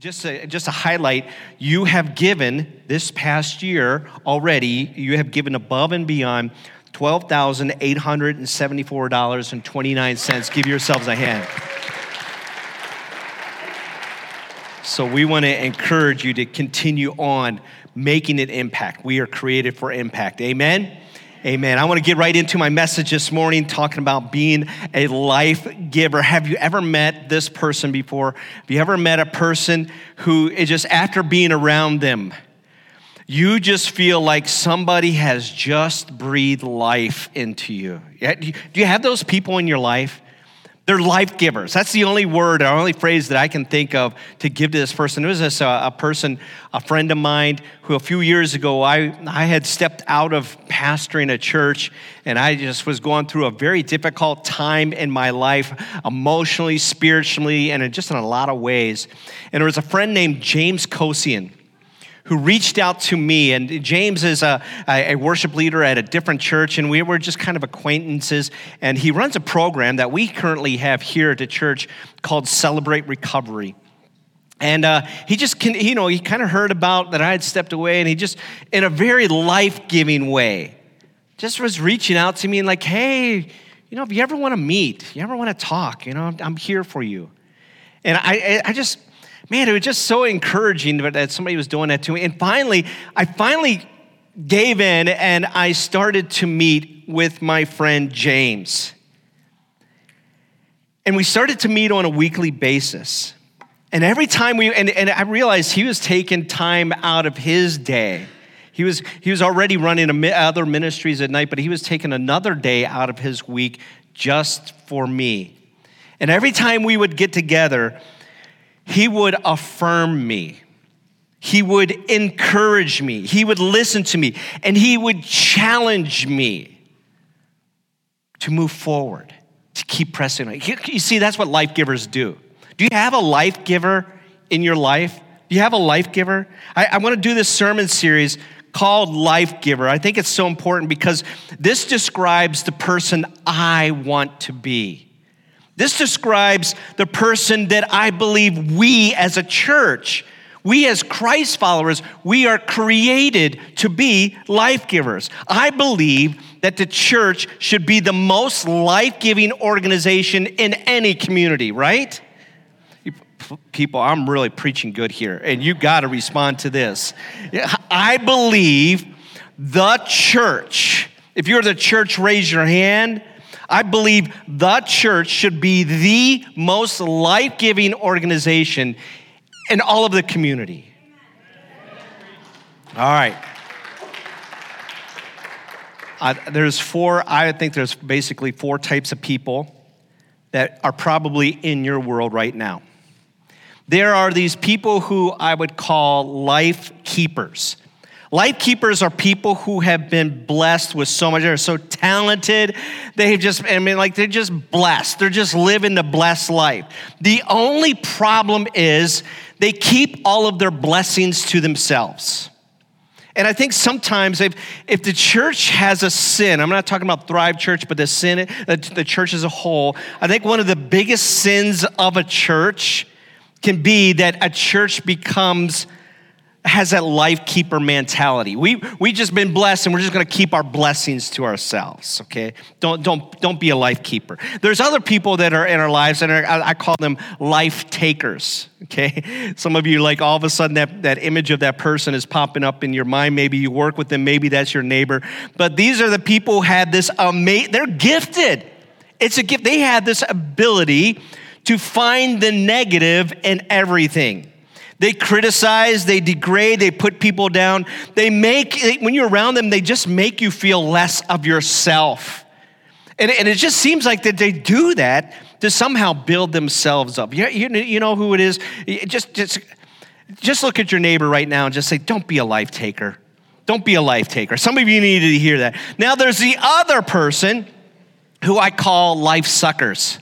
Just a, just a highlight, you have given this past year already, you have given above and beyond $12,874.29. Give yourselves a hand. So we want to encourage you to continue on making an impact. We are created for impact. Amen. Amen. I want to get right into my message this morning talking about being a life giver. Have you ever met this person before? Have you ever met a person who is just after being around them, you just feel like somebody has just breathed life into you? Do you have those people in your life? They're life givers. That's the only word, or only phrase that I can think of to give to this person. It was this, uh, a person, a friend of mine, who a few years ago I, I had stepped out of pastoring a church, and I just was going through a very difficult time in my life, emotionally, spiritually, and in just in a lot of ways. And there was a friend named James Kosian who reached out to me. And James is a, a worship leader at a different church, and we were just kind of acquaintances. And he runs a program that we currently have here at the church called Celebrate Recovery. And uh, he just, can, you know, he kind of heard about that I had stepped away, and he just, in a very life giving way, just was reaching out to me and like, hey, you know, if you ever want to meet, you ever want to talk, you know, I'm, I'm here for you. And I, I just, man, it was just so encouraging that somebody was doing that to me. And finally, I finally gave in and I started to meet with my friend James. And we started to meet on a weekly basis. And every time we, and, and I realized he was taking time out of his day. He was, he was already running other ministries at night, but he was taking another day out of his week just for me. And every time we would get together, he would affirm me. He would encourage me. He would listen to me. And he would challenge me to move forward, to keep pressing. On. You see, that's what life givers do. Do you have a life giver in your life? Do you have a life giver? I, I want to do this sermon series called Life Giver. I think it's so important because this describes the person I want to be. This describes the person that I believe we as a church, we as Christ followers, we are created to be life givers. I believe that the church should be the most life giving organization in any community, right? People, I'm really preaching good here, and you got to respond to this. I believe the church, if you're the church, raise your hand. I believe the church should be the most life giving organization in all of the community. All right. Uh, there's four, I think there's basically four types of people that are probably in your world right now. There are these people who I would call life keepers. Life keepers are people who have been blessed with so much. They're so talented. They've just, I mean, like, they're just blessed. They're just living the blessed life. The only problem is they keep all of their blessings to themselves. And I think sometimes if, if the church has a sin, I'm not talking about Thrive Church, but the sin, the church as a whole, I think one of the biggest sins of a church can be that a church becomes has that life keeper mentality. We we just been blessed and we're just going to keep our blessings to ourselves, okay? Don't don't don't be a life keeper. There's other people that are in our lives and I, I call them life takers, okay? Some of you like all of a sudden that that image of that person is popping up in your mind. Maybe you work with them, maybe that's your neighbor. But these are the people who had this amazing they're gifted. It's a gift. They had this ability to find the negative in everything. They criticize, they degrade, they put people down. They make, when you're around them, they just make you feel less of yourself. And, and it just seems like that they do that to somehow build themselves up. You, you, you know who it is? Just, just, just look at your neighbor right now and just say, don't be a life taker. Don't be a life taker. Some of you needed to hear that. Now, there's the other person who I call life suckers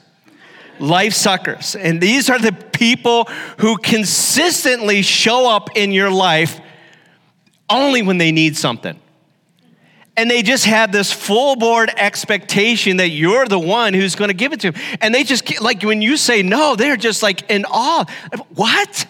life suckers. And these are the people who consistently show up in your life only when they need something. And they just have this full board expectation that you're the one who's going to give it to them. And they just, like when you say no, they're just like in awe. What?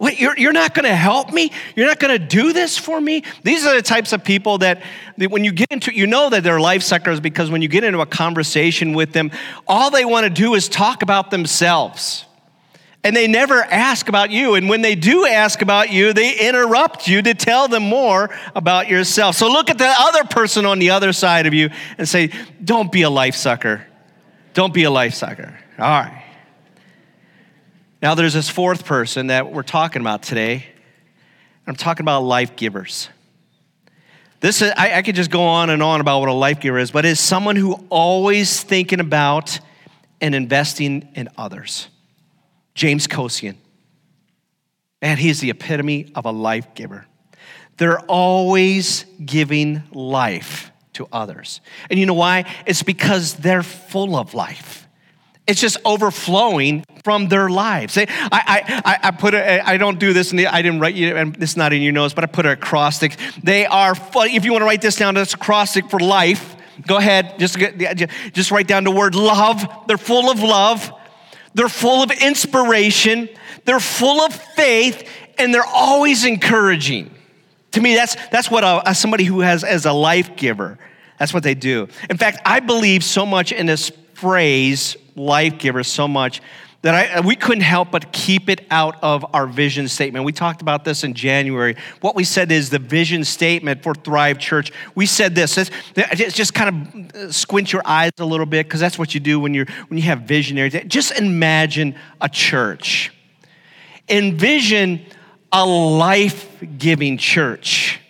You're, you're not going to help me? You're not going to do this for me? These are the types of people that, that, when you get into, you know that they're life suckers because when you get into a conversation with them, all they want to do is talk about themselves. And they never ask about you. And when they do ask about you, they interrupt you to tell them more about yourself. So look at the other person on the other side of you and say, Don't be a life sucker. Don't be a life sucker. All right. Now, there's this fourth person that we're talking about today. I'm talking about life givers. This is, I, I could just go on and on about what a life giver is, but it's someone who always thinking about and investing in others. James Kosian. Man, he's the epitome of a life giver. They're always giving life to others. And you know why? It's because they're full of life. It's just overflowing from their lives. I, I, I, put a, I don't do this, and I didn't write you, and this is not in your notes, but I put an acrostic. They are, if you want to write this down, that's acrostic for life. Go ahead, just, just write down the word love. They're full of love, they're full of inspiration, they're full of faith, and they're always encouraging. To me, that's, that's what a, somebody who has as a life giver, that's what they do. In fact, I believe so much in this phrase, life giver, so much that I, we couldn't help but keep it out of our vision statement. We talked about this in January. What we said is the vision statement for Thrive Church. We said this, just kind of uh, squint your eyes a little bit because that's what you do when, you're, when you have visionaries. Just imagine a church. Envision a life giving church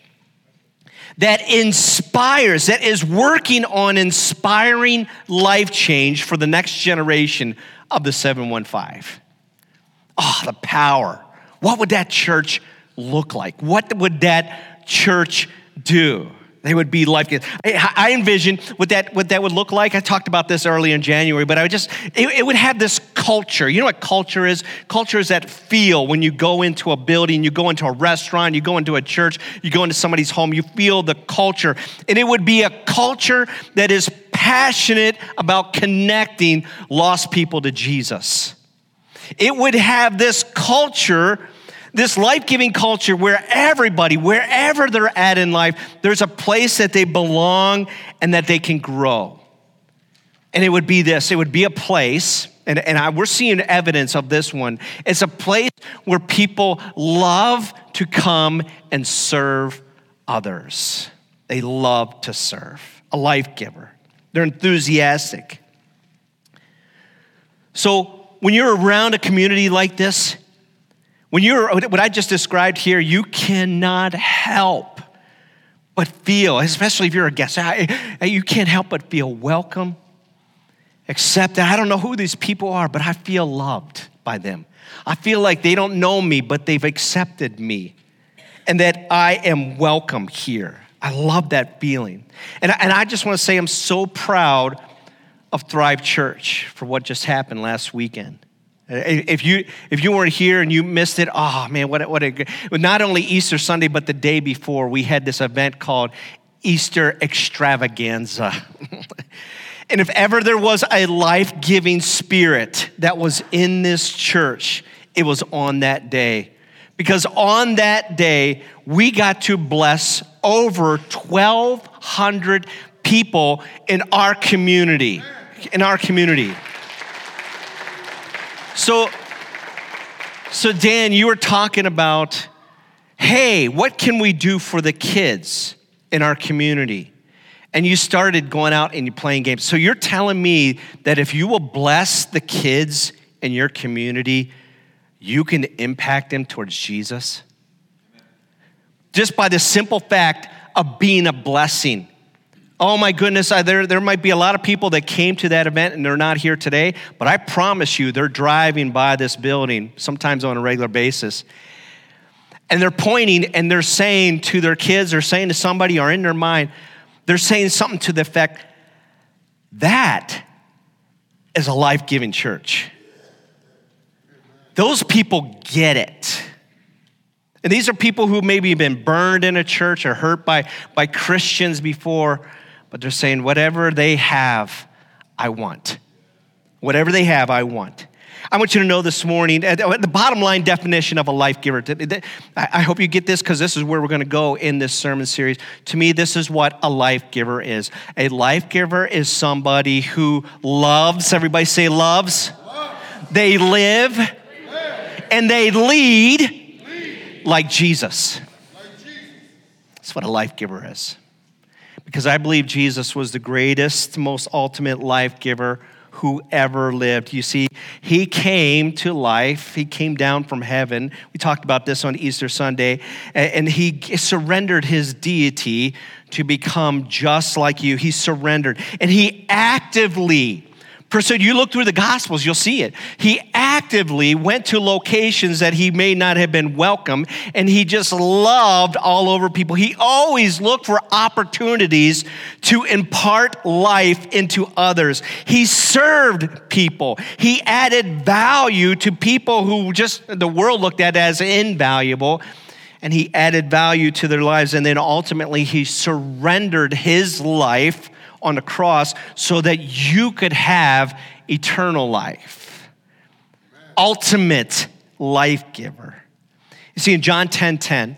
that inspires, that is working on inspiring life change for the next generation of the 715. Oh, ah, the power. What would that church look like? What would that church do? They would be life. I envision what that, what that would look like. I talked about this early in January, but I would just, it, it, would have this culture. You know what culture is? Culture is that feel when you go into a building, you go into a restaurant, you go into a church, you go into somebody's home, you feel the culture. And it would be a culture that is passionate about connecting lost people to Jesus. It would have this culture this life giving culture where everybody, wherever they're at in life, there's a place that they belong and that they can grow. And it would be this it would be a place, and, and I, we're seeing evidence of this one. It's a place where people love to come and serve others. They love to serve, a life giver. They're enthusiastic. So when you're around a community like this, when you're, what I just described here, you cannot help but feel, especially if you're a guest, you can't help but feel welcome, accepted. I don't know who these people are, but I feel loved by them. I feel like they don't know me, but they've accepted me and that I am welcome here. I love that feeling. And, and I just want to say I'm so proud of Thrive Church for what just happened last weekend. If you, if you weren't here and you missed it, oh man, what a, what a, not only Easter Sunday, but the day before, we had this event called Easter Extravaganza. and if ever there was a life giving spirit that was in this church, it was on that day. Because on that day, we got to bless over 1,200 people in our community. In our community. So, so Dan, you were talking about, hey, what can we do for the kids in our community? And you started going out and playing games. So you're telling me that if you will bless the kids in your community, you can impact them towards Jesus? Just by the simple fact of being a blessing. Oh my goodness, I, there, there might be a lot of people that came to that event and they're not here today, but I promise you, they're driving by this building sometimes on a regular basis. And they're pointing and they're saying to their kids, or saying to somebody, or in their mind, they're saying something to the effect that is a life giving church. Those people get it. And these are people who maybe have been burned in a church or hurt by, by Christians before but they're saying, whatever they have, I want. Whatever they have, I want. I want you to know this morning the bottom line definition of a life giver. I hope you get this because this is where we're going to go in this sermon series. To me, this is what a life giver is. A life giver is somebody who loves, everybody say loves. They live and they lead like Jesus. That's what a life giver is. Because I believe Jesus was the greatest, most ultimate life giver who ever lived. You see, he came to life, he came down from heaven. We talked about this on Easter Sunday, and he surrendered his deity to become just like you. He surrendered, and he actively pursued. You look through the Gospels, you'll see it. He actively went to locations that he may not have been welcome, and he just loved all over people. He always looked for opportunities to impart life into others. He served people. He added value to people who just the world looked at as invaluable and he added value to their lives. And then ultimately, he surrendered his life on the cross so that you could have eternal life. Amen. Ultimate life giver. You see, in John 10 10,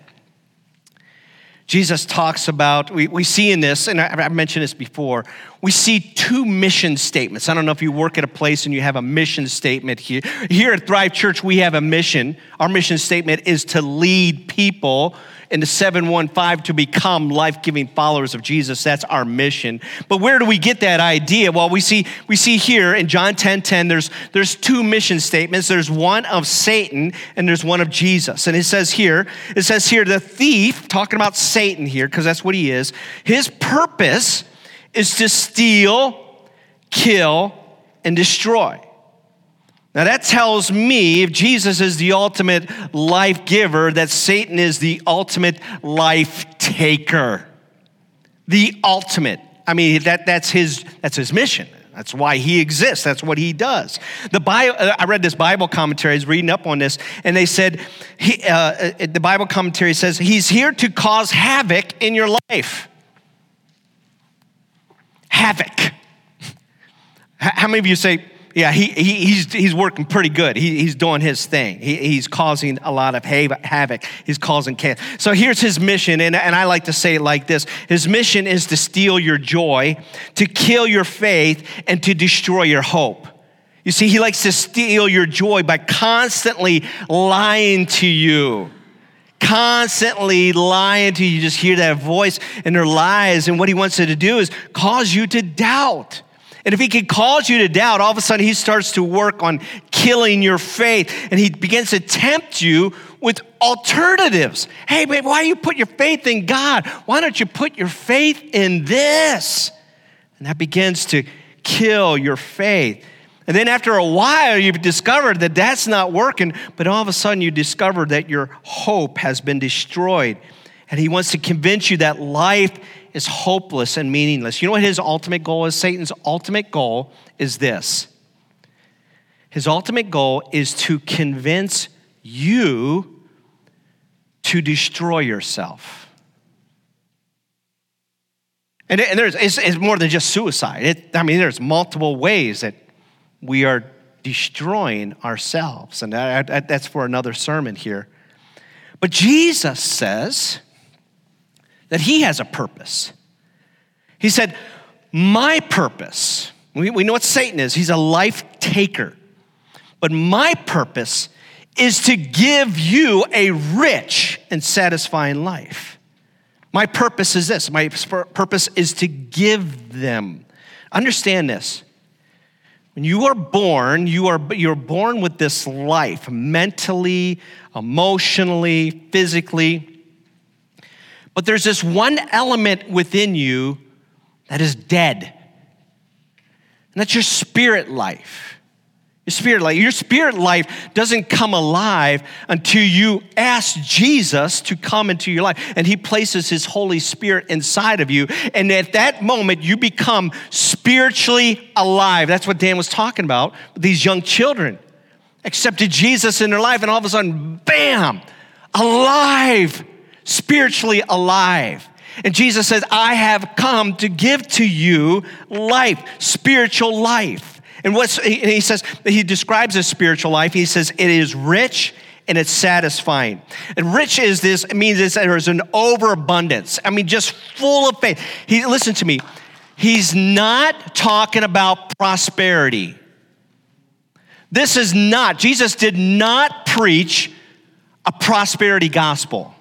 Jesus talks about, we, we see in this, and I, have mentioned this before, we see two mission statements. I don't know if you work at a place and you have a mission statement here. Here at Thrive Church, we have a mission. Our mission statement is to lead people in the 715 to become life giving followers of Jesus. That's our mission. But where do we get that idea? Well, we see, we see here in John 10 10, there's, there's two mission statements. There's one of Satan and there's one of Jesus. And it says here, it says here, the thief, talking about Satan here, because that's what he is, his purpose is to steal, kill, and destroy. Now, that tells me if Jesus is the ultimate life giver, that Satan is the ultimate life taker. The ultimate. I mean, that, that's, his, that's his mission. That's why he exists. That's what he does. The Bible, uh, I read this Bible commentary, I was reading up on this, and they said, he, uh, uh the Bible commentary says, he's here to cause havoc in your life. Havoc. How many of you say, yeah, he, he, he's, he's working pretty good. He, he's doing his thing. He, he's causing a lot of havoc. He's causing chaos. So here's his mission, and, and I like to say it like this His mission is to steal your joy, to kill your faith, and to destroy your hope. You see, he likes to steal your joy by constantly lying to you constantly lying to you. You just hear that voice in their lies. And what he wants to do is cause you to doubt. And if he can cause you to doubt, all of a sudden he starts to work on killing your faith and he begins to tempt you with alternatives. Hey, babe, why do you put your faith in God? Why don't you put your faith in this? And that begins to kill your faith. And then after a while, you've discovered that that's not working, but all of a sudden you discover that your hope has been destroyed. And he wants to convince you that life is hopeless and meaningless. You know what his ultimate goal is? Satan's ultimate goal is this his ultimate goal is to convince you to destroy yourself. And, and there's, it's, it's, more than just suicide. It, I mean, there's multiple ways that we are destroying ourselves. And that, that's for another sermon here. But Jesus says, that he has a purpose. He said, My purpose, we, we know what Satan is, he's a life taker. But my purpose is to give you a rich and satisfying life. My purpose is this my purpose is to give them. Understand this. When you are born, you are you're born with this life mentally, emotionally, physically. But there's this one element within you that is dead. And that's your spirit life. Your spirit life. Your spirit life doesn't come alive until you ask Jesus to come into your life. And he places his Holy Spirit inside of you. And at that moment, you become spiritually alive. That's what Dan was talking about these young children. Accepted Jesus in their life, and all of a sudden, bam, alive spiritually alive. And Jesus says, I have come to give to you life, spiritual life. And what's, and he says, he describes his spiritual life. He says, it is rich and it's satisfying. And rich is this, it means it's, there's an overabundance. I mean, just full of faith. He, listen to me. He's not talking about prosperity. This is not, Jesus did not preach a prosperity gospel.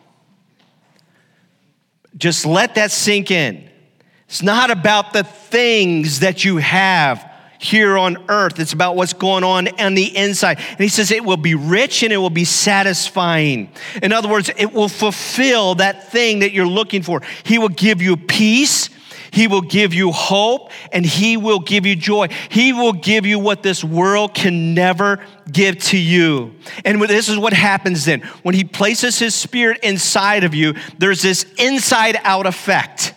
Just let that sink in. It's not about the things that you have here on earth. It's about what's going on on the inside. And he says it will be rich and it will be satisfying. In other words, it will fulfill that thing that you're looking for. He will give you peace. He will give you hope and He will give you joy. He will give you what this world can never give to you. And this is what happens then. When He places His Spirit inside of you, there's this inside out effect.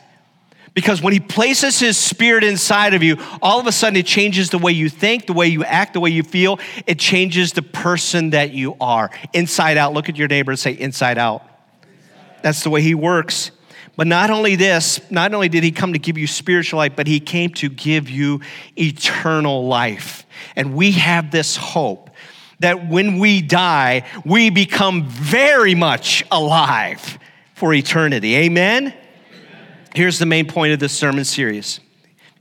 Because when he places his spirit inside of you, all of a sudden it changes the way you think, the way you act, the way you feel. It changes the person that you are. Inside out. Look at your neighbor and say, inside out. That's the way he works. But not only this, not only did he come to give you spiritual life, but he came to give you eternal life. And we have this hope that when we die, we become very much alive for eternity. Amen? Here's the main point of this sermon series.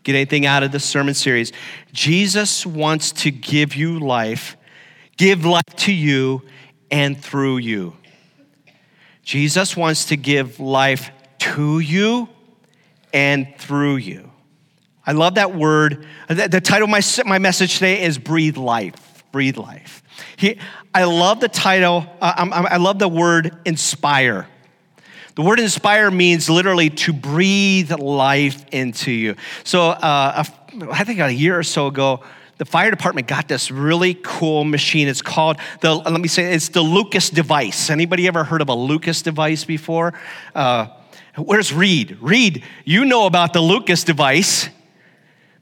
Get anything out of this sermon series? Jesus wants to give you life, give life to you and through you. Jesus wants to give life to you and through you. I love that word. The, title of my, my message today is Breathe Life. Breathe Life. He, I love the title, uh, I love the word inspire. The word inspire means literally to breathe life into you. So uh, I think a year or so ago, the fire department got this really cool machine. It's called the, let me say, it's the Lucas device. Anybody ever heard of a Lucas device before? Uh, where's Reed? Reed, you know about the Lucas device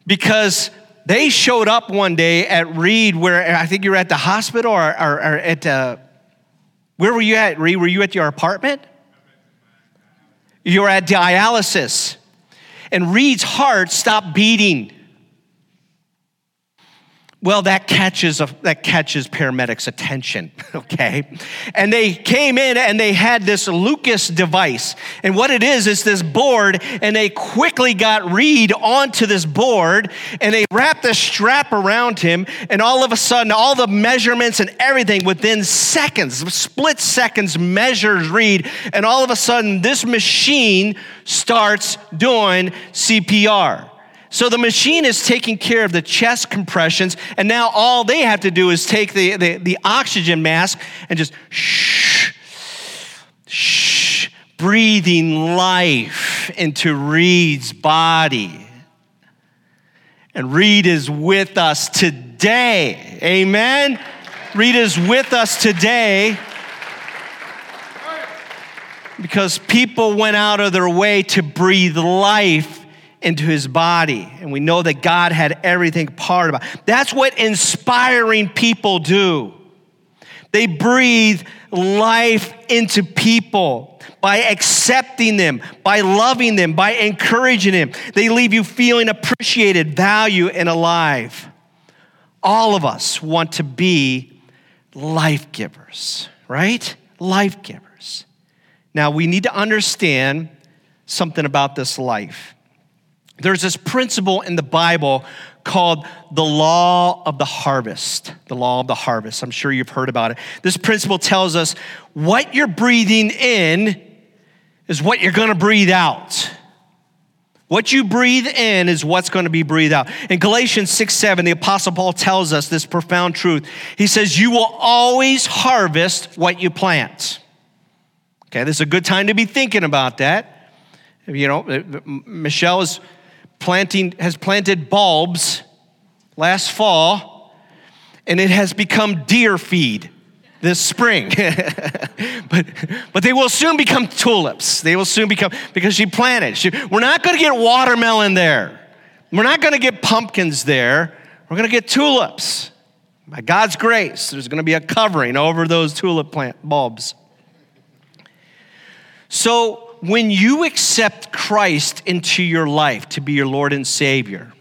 because they showed up one day at Reed where I think you were at the hospital or, or, or at, uh, where were you at, Reed? Were you at your apartment? You're at dialysis. And Reed's heart stopped beating. Well, that catches, a, that catches paramedics' attention, okay? And they came in and they had this Lucas device. And what it is, is this board, and they quickly got Reed onto this board, and they wrapped a strap around him, and all of a sudden, all the measurements and everything within seconds, split seconds, measures Reed, and all of a sudden, this machine starts doing CPR. So the machine is taking care of the chest compressions, and now all they have to do is take the, the, the oxygen mask and just shh, shh, breathing life into Reed's body. And Reed is with us today. Amen. Reed is with us today because people went out of their way to breathe life into his body. And we know that God had everything part about. That's what inspiring people do. They breathe life into people by accepting them, by loving them, by encouraging them. They leave you feeling appreciated, valued, and alive. All of us want to be life givers, right? Life givers. Now, we need to understand something about this life. There's this principle in the Bible called the law of the harvest. The law of the harvest. I'm sure you've heard about it. This principle tells us what you're breathing in is what you're going to breathe out. What you breathe in is what's going to be breathed out. In Galatians 6 7, the Apostle Paul tells us this profound truth. He says, You will always harvest what you plant. Okay, this is a good time to be thinking about that. You know, Michelle is planting, has planted bulbs last fall, and it has become deer feed this spring. but, but they will soon become tulips. They will soon become, because she planted. She, we're not going to get watermelon there. We're not going to get pumpkins there. We're going to get tulips. By God's grace, there's going to be a covering over those tulip plant bulbs. So, when you accept Christ into your life to be your Lord and Savior,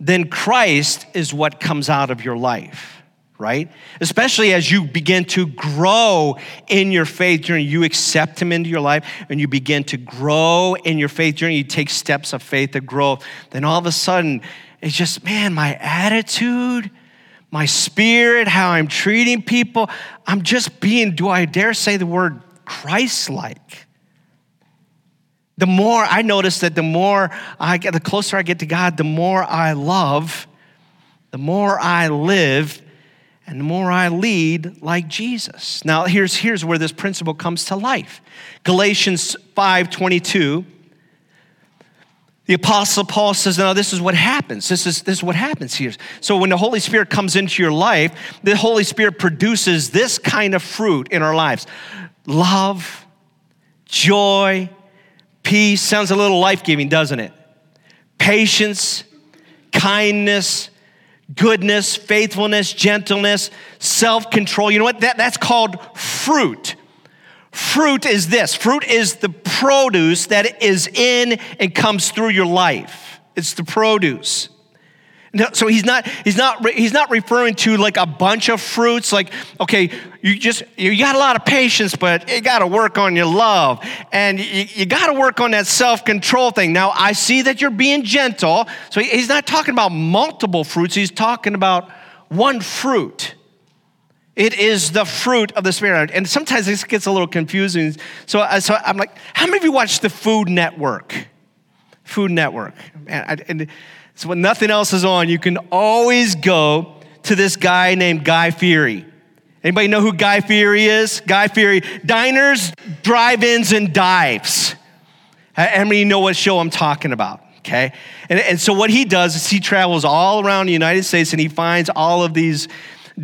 then Christ is what comes out of your life right? Especially as you begin to grow in your faith journey, you accept Him into your life and you begin to grow in your faith journey, you take steps of faith to growth, then all of a sudden, it's just, man, my attitude, my spirit, how I'm treating people, I'm just being, do I dare say the word Christ like? The more I notice that the more I get, the closer I get to God, the more I love, the more I live, and the more I lead like Jesus. Now, here's, here's where this principle comes to life. Galatians 5 22. The Apostle Paul says, No, this is what happens. This is, this is what happens here. So, when the Holy Spirit comes into your life, the Holy Spirit produces this kind of fruit in our lives love, joy, peace. Sounds a little life giving, doesn't it? Patience, kindness, goodness, faithfulness, gentleness, self control. You know what? That, that's called fruit. Fruit is this fruit is the produce that is in and comes through your life. It's the produce. So he's not, he's not, he's not referring to like a bunch of fruits, like, okay, you just, you got a lot of patience, but you got to work on your love. And you, you got to work on that self control thing. Now, I see that you're being gentle. So he's not talking about multiple fruits, he's talking about one fruit. It is the fruit of the Spirit. And sometimes this gets a little confusing. So, uh, so I'm like, how many of you watch the Food Network? Food Network. And, and so when nothing else is on, you can always go to this guy named Guy Fieri. Anybody know who Guy Fieri is? Guy Fieri, diners, drive-ins, and dives. How many know what show I'm talking about? Okay. And, and so what he does is he travels all around the United States and he finds all of these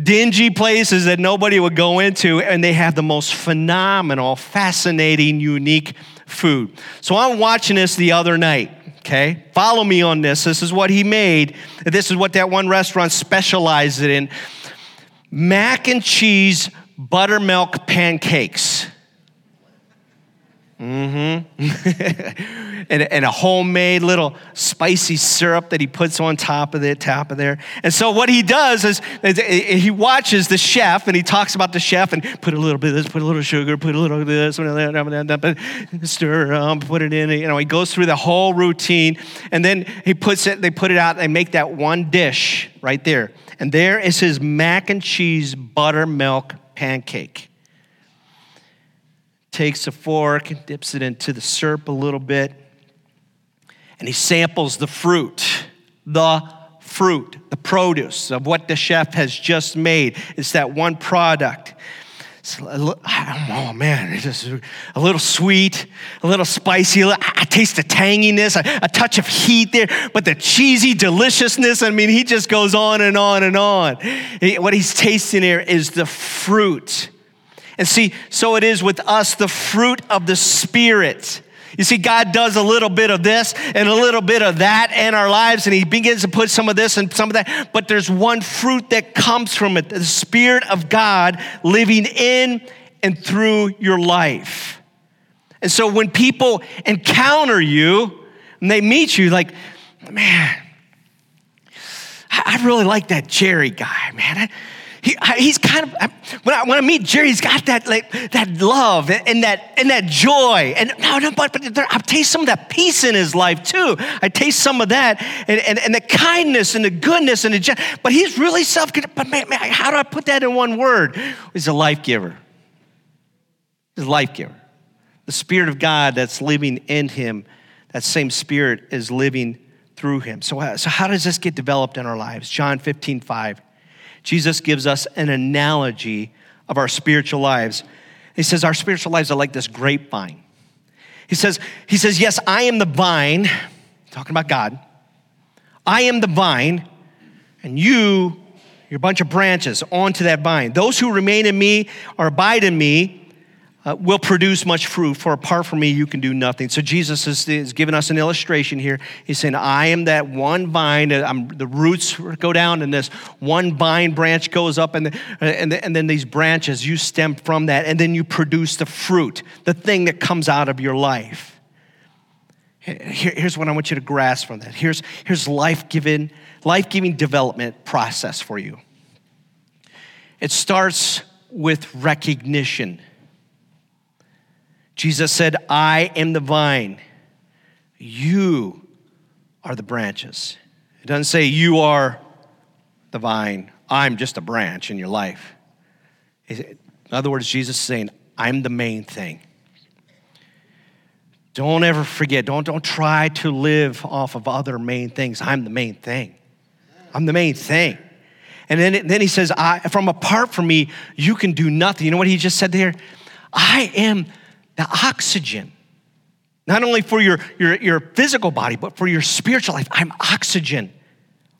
dingy places that nobody would go into, and they have the most phenomenal, fascinating, unique food. So I'm watching this the other night okay? Follow me on this. This is what he made. This is what that one restaurant specialized in mac and cheese buttermilk pancakes. Mm-hmm. and, and, a homemade little spicy syrup that he puts on top of the top of there. And so what he does is, is he watches the chef and he talks about the chef and put a little bit of this, put a little sugar, put a little of this, stir um, put it in. You know, he goes through the whole routine and then he puts it. They put it out. They make that one dish right there, and there is his mac and cheese buttermilk pancake takes a fork and dips it into the syrup a little bit, and he samples the fruit, the fruit, the produce of what the chef has just made. It's that one product. oh man, it's just a little sweet, a little spicy. I taste the tanginess, a, a touch of heat there, but the cheesy deliciousness. I mean, he just goes on and on and on. What he's tasting here is the fruit and see, so it is with us, the fruit of the Spirit. You see, God does a little bit of this and a little bit of that in our lives, and He begins to put some of this and some of that. But there's one fruit that comes from it the Spirit of God living in and through your life. And so when people encounter you and they meet you, like, man, I really like that Jerry guy, man. I, he, he's kind of when I, when I meet Jerry, he's got that like that love and that and that joy. And no, no, but, but there, I taste some of that peace in his life too. I taste some of that and, and, and the kindness and the goodness and the but he's really self. But man, man, how do I put that in one word? He's a life giver. He's a life giver. The Spirit of God that's living in him, that same Spirit is living through him. So, uh, so how does this get developed in our lives? John 15, 5. Jesus gives us an analogy of our spiritual lives. He says, Our spiritual lives are like this grapevine. He says, he says, Yes, I am the vine, talking about God. I am the vine, and you, you're a bunch of branches onto that vine. Those who remain in me or abide in me uh, will produce much fruit, for apart from me, you can do nothing. So Jesus is, is giving us an illustration here. He's saying, I am that one vine, I'm, the roots go down, and this one vine branch goes up, and, the, and, the, and then these branches, you stem from that, and then you produce the fruit, the thing that comes out of your life. Here, here's what I want you to grasp from that. Here's, here's life-giving, life-giving development process for you. It starts with recognition. Jesus said, I am the vine, you are the branches. It doesn't say you are the vine, I'm just a branch in your life. In other words, Jesus is saying, I'm the main thing. Don't ever forget, don't, don't try to live off of other main things. I'm the main thing. I'm the main thing. And then, then he says, I, From apart from me, you can do nothing. You know what he just said there? I am the oxygen. Not only for your, your, your physical body, but for your spiritual life. I'm oxygen.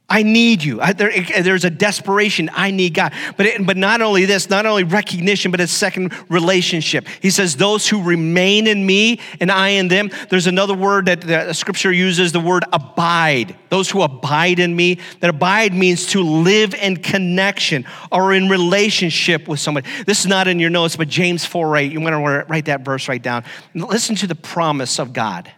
I need you. I, there, there's a desperation. I need God. But, it, but not only this, not only recognition, but a second relationship. He says, Those who remain in me and I in them. There's another word that the scripture uses the word abide. Those who abide in me. That abide means to live in connection or in relationship with somebody. This is not in your notes, but James 4 8. You want to write that verse right down. Listen to the promise of God.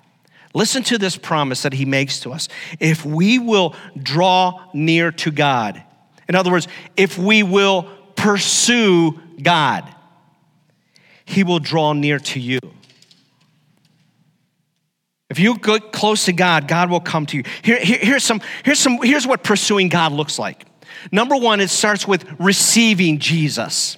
Listen to this promise that he makes to us. If we will draw near to God, in other words, if we will pursue God, he will draw near to you. If you get close to God, God will come to you. Here, here, here's, some, here's, some, here's what pursuing God looks like. Number one, it starts with receiving Jesus.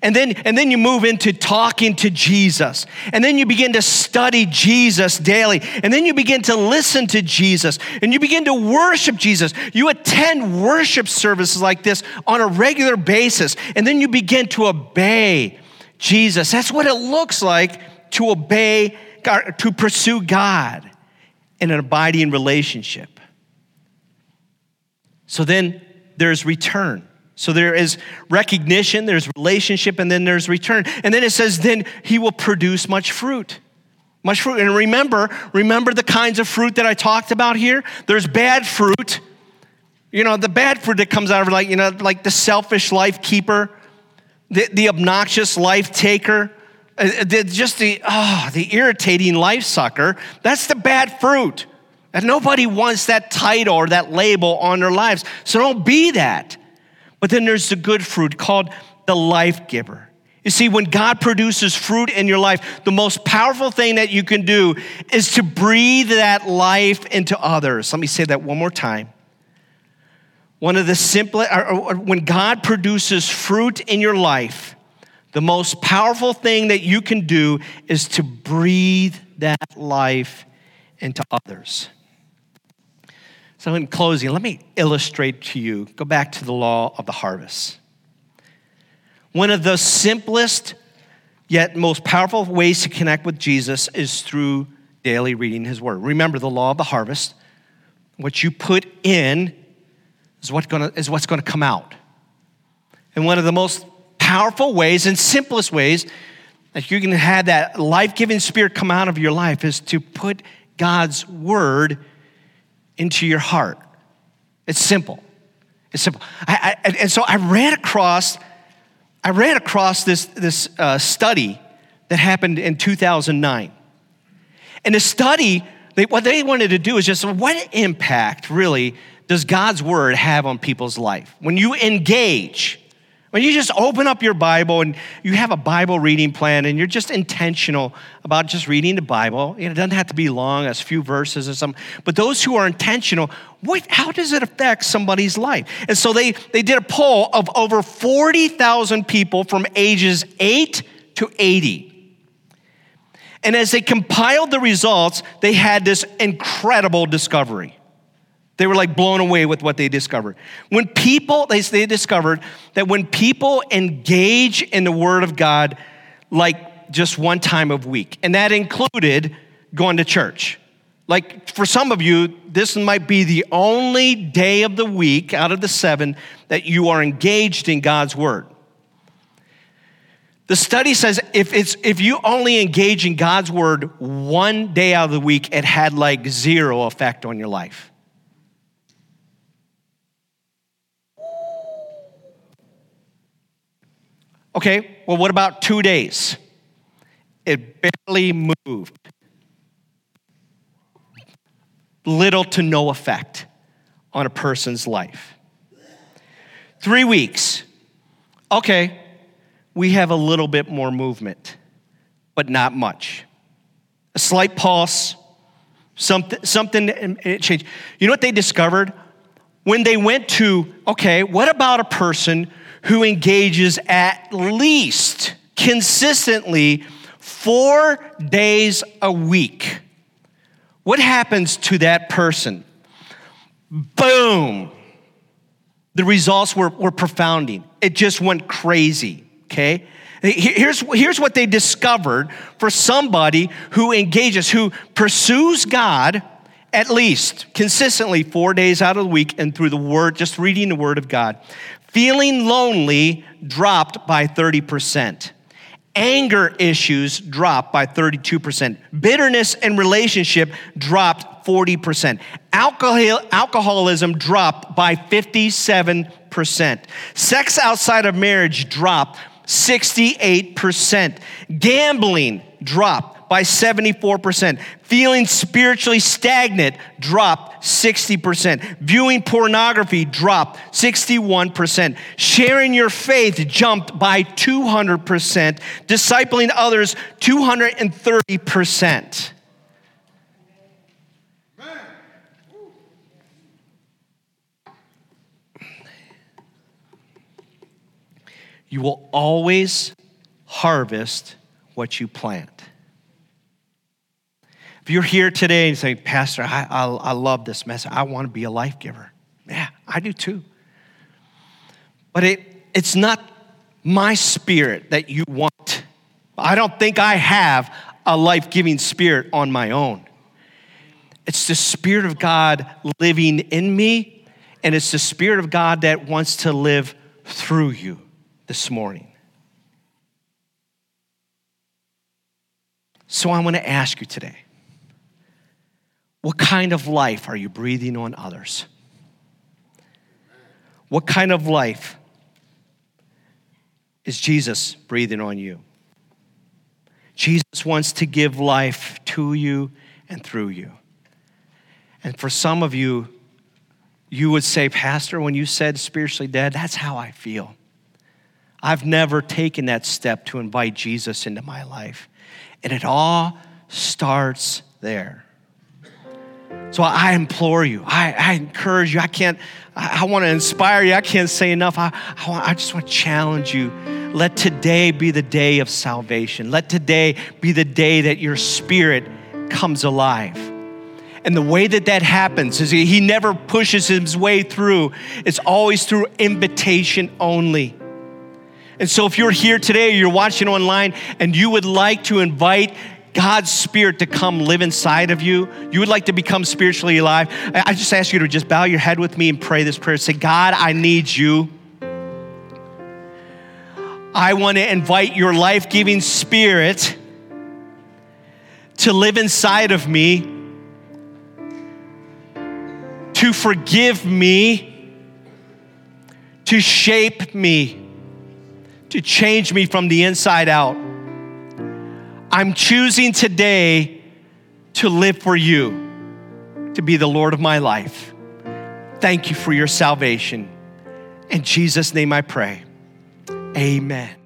And then, and then you move into talking to Jesus. And then you begin to study Jesus daily. And then you begin to listen to Jesus. And you begin to worship Jesus. You attend worship services like this on a regular basis. And then you begin to obey Jesus. That's what it looks like to obey, God, to pursue God in an abiding relationship. So then there's return. So there is recognition, there's relationship, and then there's return. And then it says, then he will produce much fruit. Much fruit. And remember, remember the kinds of fruit that I talked about here? There's bad fruit. You know, the bad fruit that comes out of like, you know, like the selfish life keeper, the, the obnoxious life taker, uh, the, just the, oh, the irritating life sucker. That's the bad fruit. And nobody wants that title or that label on their lives. So don't be that. But then there's the good fruit called the life giver. You see, when God produces fruit in your life, the most powerful thing that you can do is to breathe that life into others. Let me say that one more time. One of the simplest, when God produces fruit in your life, the most powerful thing that you can do is to breathe that life into others. So, in closing, let me illustrate to you, go back to the law of the harvest. One of the simplest yet most powerful ways to connect with Jesus is through daily reading his word. Remember the law of the harvest. What you put in is, what gonna, is what's going to come out. And one of the most powerful ways and simplest ways that you can have that life giving spirit come out of your life is to put God's word into your heart. It's simple. It's simple. I, I, and so I ran across, I ran across this, this uh, study that happened in 2009. And the study, they, what they wanted to do is just what impact really does God's word have on people's life? When you engage, when you just open up your Bible and you have a Bible reading plan and you're just intentional about just reading the Bible, it doesn't have to be long, a few verses or something. But those who are intentional, what, how does it affect somebody's life? And so they, they did a poll of over 40,000 people from ages 8 to 80. And as they compiled the results, they had this incredible discovery. They were like blown away with what they discovered. When people, they, they discovered that when people engage in the Word of God, like just one time of week, and that included going to church. Like for some of you, this might be the only day of the week out of the seven that you are engaged in God's Word. The study says if, it's, if you only engage in God's Word one day out of the week, it had like zero effect on your life. Okay, well, what about two days? It barely moved. little to no effect on a person's life. Three weeks. Okay, we have a little bit more movement, but not much. A slight pulse, something, something it changed. You know what they discovered? When they went to, okay, what about a person who engages at least consistently four days a week? What happens to that person? Boom. The results were, were profounding. It just went crazy, okay? Here's, here's what they discovered for somebody who engages, who pursues God at least consistently four days out of the week and through the Word, just reading the Word of God. Feeling lonely dropped by 30%. Anger issues dropped by 32%. Bitterness in relationship dropped 40%. Alcohol, alcoholism dropped by 57%. Sex outside of marriage dropped 68%. Gambling dropped by 74%. Feeling spiritually stagnant dropped 60%. Viewing pornography dropped 61%. Sharing your faith jumped by 200%. Discipling others 230%. You will always harvest what you plant. If you're here today and say, Pastor, I, I, I love this message, I want to be a life giver. Yeah, I do too. But it, it's not my spirit that you want. I don't think I have a life giving spirit on my own. It's the Spirit of God living in me, and it's the Spirit of God that wants to live through you this morning. So I want to ask you today what kind of life are you breathing on others? What kind of life is Jesus breathing on you? Jesus wants to give life to you and through you. And for some of you, you would say, Pastor, when you said spiritually dead, that's how I feel. I've never taken that step to invite Jesus into my life. And it all starts there. So I implore you, I, I encourage you, I can't, I, I want to inspire you, I can't say enough. I, I, want, I just want to challenge you. Let today be the day of salvation. Let today be the day that your spirit comes alive. And the way that that happens is he never pushes his way through, it's always through invitation only. And so, if you're here today, you're watching online, and you would like to invite God's Spirit to come live inside of you, you would like to become spiritually alive, I just ask you to just bow your head with me and pray this prayer. Say, God, I need you. I want to invite your life giving spirit to live inside of me, to forgive me, to shape me to change me from the inside out. I'm choosing today to live for you, to be the Lord of my life. Thank you for your salvation. In Jesus' name I pray. Amen.